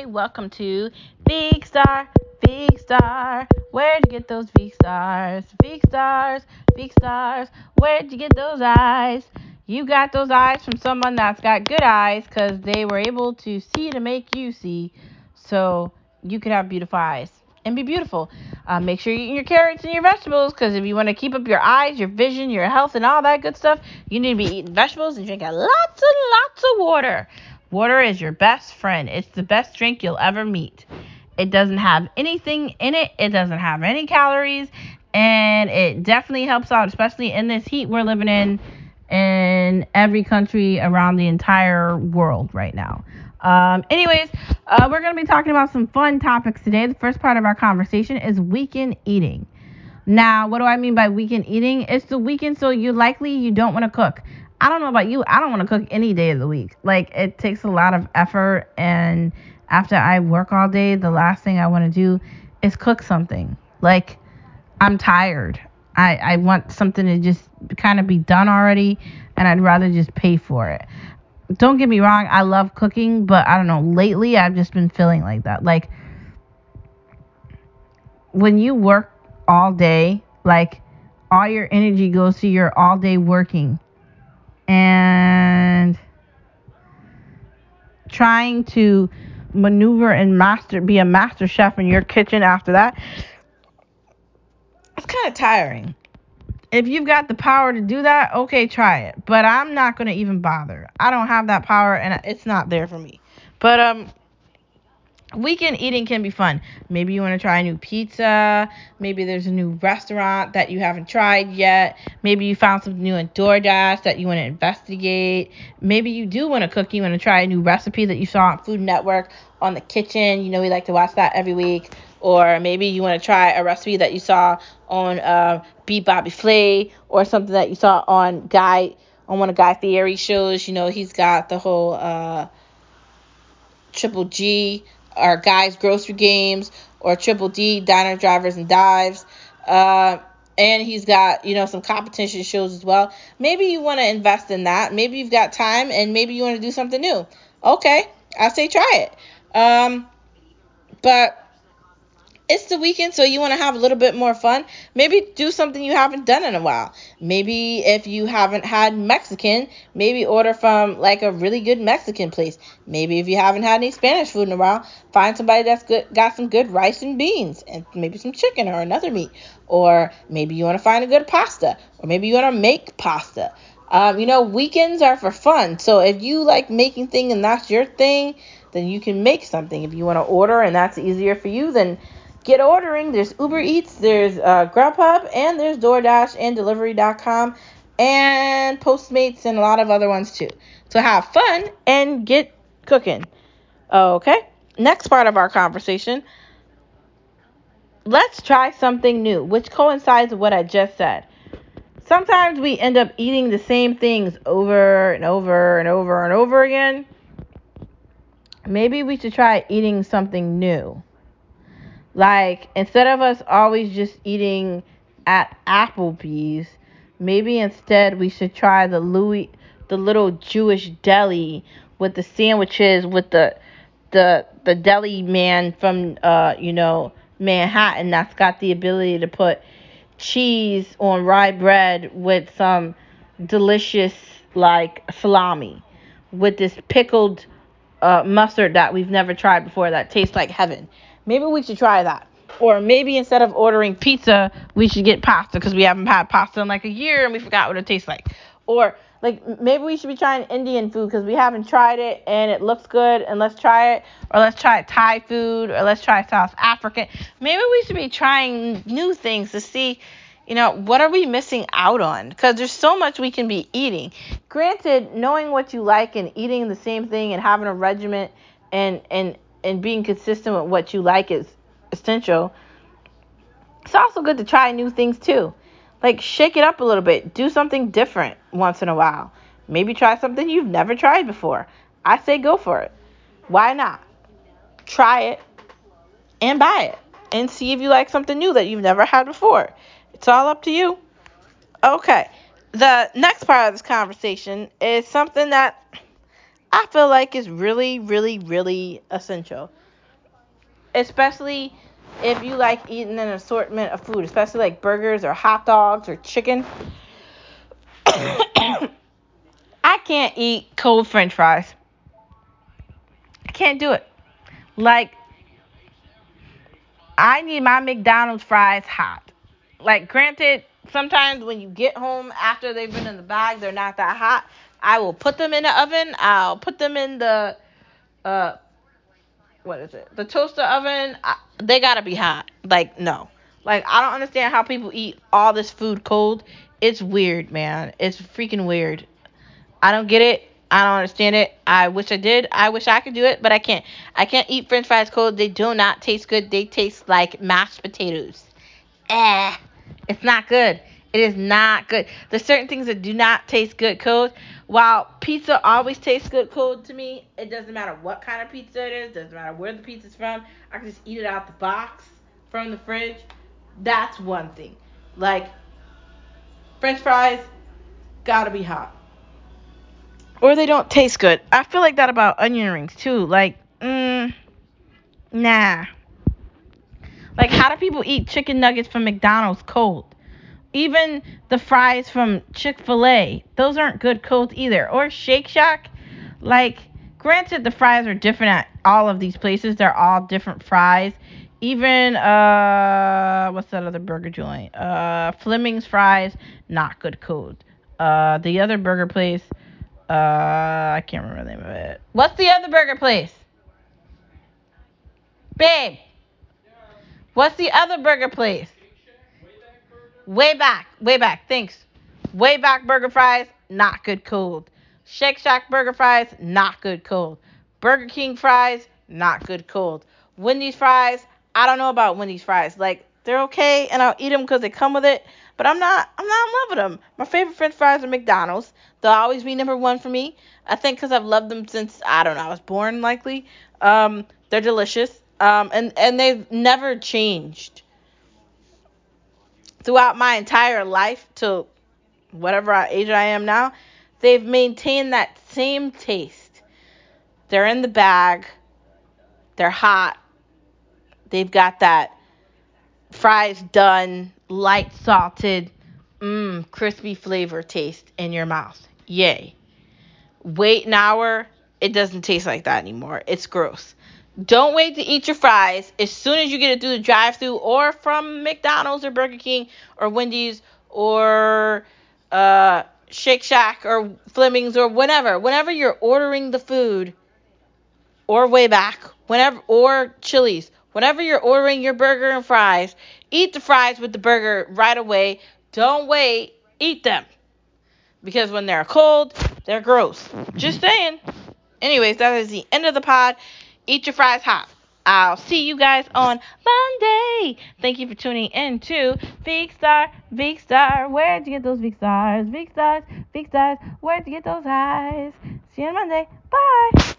Hey, welcome to Big Star, Big Star. Where'd you get those big stars? Big stars, big stars. Where'd you get those eyes? You got those eyes from someone that's got good eyes because they were able to see to make you see so you could have beautiful eyes and be beautiful. Uh, make sure you eat your carrots and your vegetables because if you want to keep up your eyes, your vision, your health, and all that good stuff, you need to be eating vegetables and drinking lots and lots of water. Water is your best friend. It's the best drink you'll ever meet. It doesn't have anything in it, it doesn't have any calories, and it definitely helps out, especially in this heat we're living in in every country around the entire world right now. Um, anyways, uh, we're going to be talking about some fun topics today. The first part of our conversation is weekend eating. Now, what do I mean by weekend eating? It's the weekend, so you likely you don't want to cook. I don't know about you. I don't want to cook any day of the week. Like it takes a lot of effort and after I work all day, the last thing I want to do is cook something. Like I'm tired. I I want something to just kind of be done already and I'd rather just pay for it. Don't get me wrong, I love cooking, but I don't know, lately I've just been feeling like that. Like when you work all day, like all your energy goes to your all day working and trying to maneuver and master be a master chef in your kitchen after that it's kind of tiring. If you've got the power to do that okay try it. But i'm not going to even bother. I don't have that power and it's not there for me. But um weekend eating can be fun. Maybe you want to try a new pizza. Maybe there's a new restaurant that you haven't tried yet. Maybe you found something new on DoorDash that you want to investigate. Maybe you do want to cook. You want to try a new recipe that you saw on Food Network on the kitchen. You know, we like to watch that every week. Or maybe you want to try a recipe that you saw on uh, Beat Bobby Flay or something that you saw on Guy on one of Guy Fieri shows. You know, he's got the whole uh, Triple G or Guys Grocery Games or Triple D Diner Drivers and Dives. Uh, and he's got you know some competition shows as well. Maybe you want to invest in that. Maybe you've got time and maybe you want to do something new. Okay, I say try it. Um, but it's the weekend, so you want to have a little bit more fun. Maybe do something you haven't done in a while. Maybe if you haven't had Mexican, maybe order from like a really good Mexican place. Maybe if you haven't had any Spanish food in a while, find somebody that's good, got some good rice and beans, and maybe some chicken or another meat. Or maybe you want to find a good pasta, or maybe you want to make pasta. Um, you know, weekends are for fun. So if you like making things and that's your thing, then you can make something. If you want to order and that's easier for you, then get ordering. There's Uber Eats, there's uh, Grubhub, and there's DoorDash and Delivery.com and Postmates and a lot of other ones too. So have fun and get cooking. Okay. Next part of our conversation. Let's try something new, which coincides with what I just said. Sometimes we end up eating the same things over and over and over and over again. Maybe we should try eating something new. Like instead of us always just eating at Applebee's, maybe instead we should try the Louis the little Jewish deli with the sandwiches with the the the deli man from uh you know Manhattan that's got the ability to put cheese on rye bread with some delicious like salami with this pickled uh, mustard that we've never tried before that tastes like heaven. Maybe we should try that. Or maybe instead of ordering pizza, we should get pasta because we haven't had pasta in like a year and we forgot what it tastes like. Or like maybe we should be trying Indian food because we haven't tried it and it looks good and let's try it. Or let's try Thai food or let's try South African. Maybe we should be trying new things to see you know, what are we missing out on? Because there's so much we can be eating. Granted, knowing what you like and eating the same thing and having a regiment and and and being consistent with what you like is essential. It's also good to try new things too. Like shake it up a little bit. Do something different once in a while. Maybe try something you've never tried before. I say go for it. Why not? Try it and buy it and see if you like something new that you've never had before. It's all up to you. Okay. The next part of this conversation is something that I feel like is really, really, really essential. especially if you like eating an assortment of food, especially like burgers or hot dogs or chicken. I can't eat cold french fries. I can't do it. Like, I need my McDonald's fries hot. Like, granted, sometimes when you get home after they've been in the bag, they're not that hot. I will put them in the oven. I'll put them in the uh what is it? The toaster oven. I, they gotta be hot. Like no. Like I don't understand how people eat all this food cold. It's weird, man. It's freaking weird. I don't get it. I don't understand it. I wish I did. I wish I could do it, but I can't. I can't eat french fries cold. They do not taste good. They taste like mashed potatoes. Eh. It's not good. It is not good. There's certain things that do not taste good cold. While pizza always tastes good cold to me, it doesn't matter what kind of pizza it is, doesn't matter where the pizza's from. I can just eat it out the box from the fridge. That's one thing. Like French fries gotta be hot. Or they don't taste good. I feel like that about onion rings too. Like, mm, nah. Like, how do people eat chicken nuggets from McDonald's cold? Even the fries from Chick fil A, those aren't good cold either. Or Shake Shack. Like, granted, the fries are different at all of these places, they're all different fries. Even, uh, what's that other burger joint? Uh, Fleming's fries, not good cold. Uh, the other burger place, uh, I can't remember the name of it. What's the other burger place? Babe. What's the other burger place? Way back, way back. Thanks. Way back burger fries, not good cold. Shake Shack burger fries, not good cold. Burger King fries, not good cold. Wendy's fries, I don't know about Wendy's fries. Like they're okay, and I'll eat them because they come with it. But I'm not, I'm not in love with them. My favorite French fries are McDonald's. They'll always be number one for me. I think because I've loved them since I don't know, I was born likely. Um, they're delicious. Um, and and they've never changed throughout my entire life to whatever age I am now, they've maintained that same taste. They're in the bag, they're hot, they've got that fries done, light salted, mmm, crispy flavor taste in your mouth. Yay. Wait an hour, it doesn't taste like that anymore. It's gross. Don't wait to eat your fries as soon as you get it through the drive through or from McDonald's or Burger King or Wendy's or uh, Shake Shack or Fleming's or whatever. Whenever you're ordering the food or way back, whenever or Chili's, whenever you're ordering your burger and fries, eat the fries with the burger right away. Don't wait, eat them. Because when they're cold, they're gross. Just saying. Anyways, that is the end of the pod. Eat your fries hot. I'll see you guys on Monday. Thank you for tuning in to Big Star, Big Star. Where'd you get those big stars? Big stars, big stars. Where'd you get those eyes? See you on Monday. Bye.